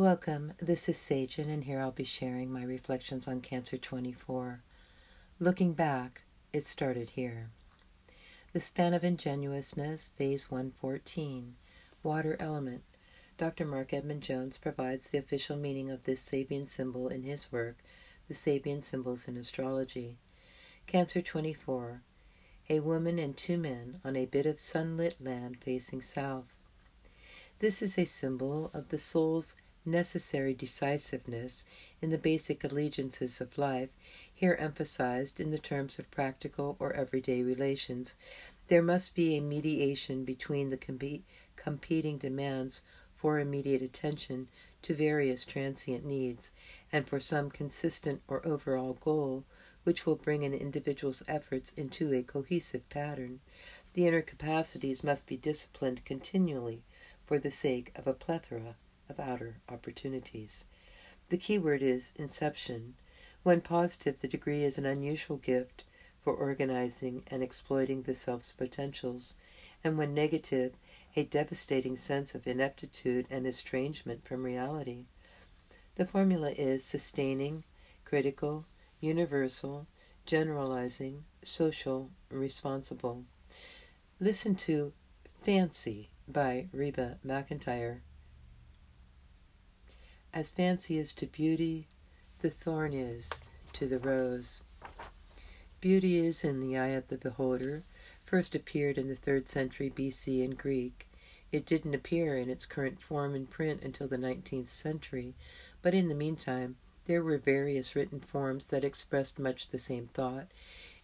Welcome, this is Sagen, and here I'll be sharing my reflections on Cancer 24. Looking back, it started here. The span of ingenuousness, phase 114, water element. Dr. Marc Edmund Jones provides the official meaning of this Sabian symbol in his work, The Sabian Symbols in Astrology. Cancer 24, a woman and two men on a bit of sunlit land facing south. This is a symbol of the soul's necessary decisiveness in the basic allegiances of life, here emphasized in the terms of practical or everyday relations. There must be a mediation between the com- competing demands for immediate attention to various transient needs and for some consistent or overall goal which will bring an individual's efforts into a cohesive pattern. The inner capacities must be disciplined continually for the sake of a plethora of outer opportunities. The key word is inception. When positive, the degree is an unusual gift for organizing and exploiting the self's potentials, and when negative, a devastating sense of ineptitude and estrangement from reality. The formula is sustaining, critical, universal, generalizing, social, responsible. Listen to Fancy by Reba McEntire. As fancy is to beauty, the thorn is to the rose. Beauty is in the eye of the beholder, first appeared in the third century BC in Greek. It didn't appear in its current form in print until the 19th century, but in the meantime, there were various written forms that expressed much the same thought.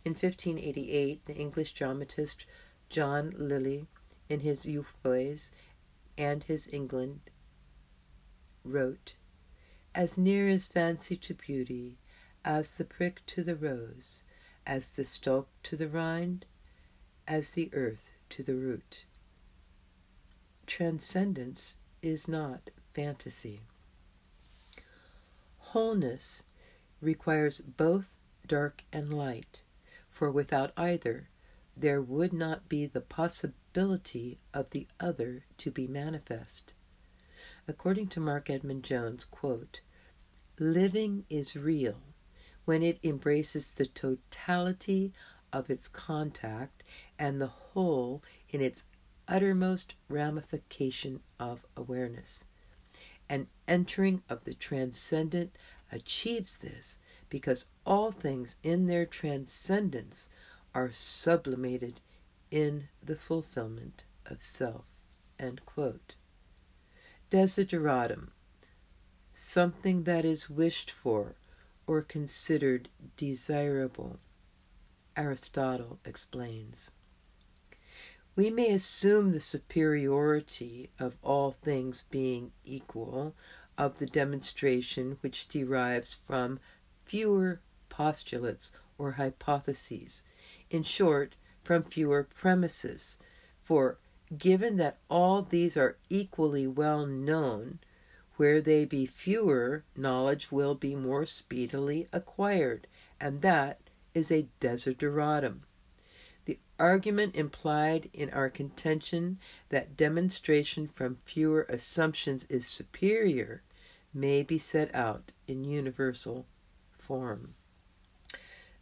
In 1588, the English dramatist John Lyly, in his Euphues and his England, wrote, As near as fancy to beauty, as the prick to the rose, as the stalk to the rind, as the earth to the root. Transcendence is not fantasy. Wholeness requires both dark and light, for without either, there would not be the possibility of the other to be manifest. According to Marc Edmund Jones, quote, living is real when it embraces the totality of its contact and the whole in its uttermost ramification of awareness. An entering of the transcendent achieves this because all things in their transcendence are sublimated in the fulfillment of self. End quote. Desideratum, something that is wished for or considered desirable. Aristotle explains. We may assume the superiority of all things being equal of the demonstration which derives from fewer postulates or hypotheses, in short, from fewer premises, for given that all these are equally well known, where they be fewer, knowledge will be more speedily acquired, and that is a desideratum. The argument implied in our contention that demonstration from fewer assumptions is superior may be set out in universal form.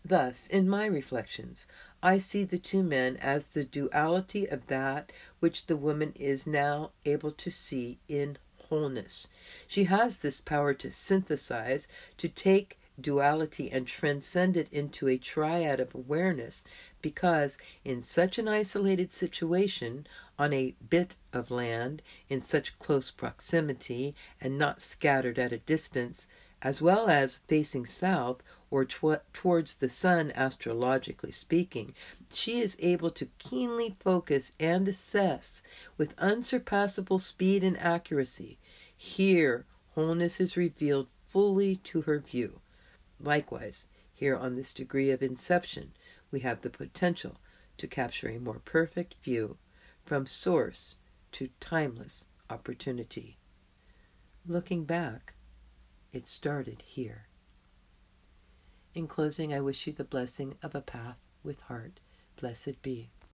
Thus, in my reflections, I see the two men as the duality of that which the woman is now able to see in wholeness. She has this power to synthesize, to take duality and transcend it into a triad of awareness because in such an isolated situation on a bit of land in such close proximity and not scattered at a distance as well as facing south or tw- towards the sun astrologically speaking she is able to keenly focus and assess with unsurpassable speed and accuracy here wholeness is revealed fully to her view Likewise, here on this degree of inception, we have the potential to capture a more perfect view from source to timeless opportunity. Looking back, it started here. In closing, I wish you the blessing of a path with heart. Blessed be.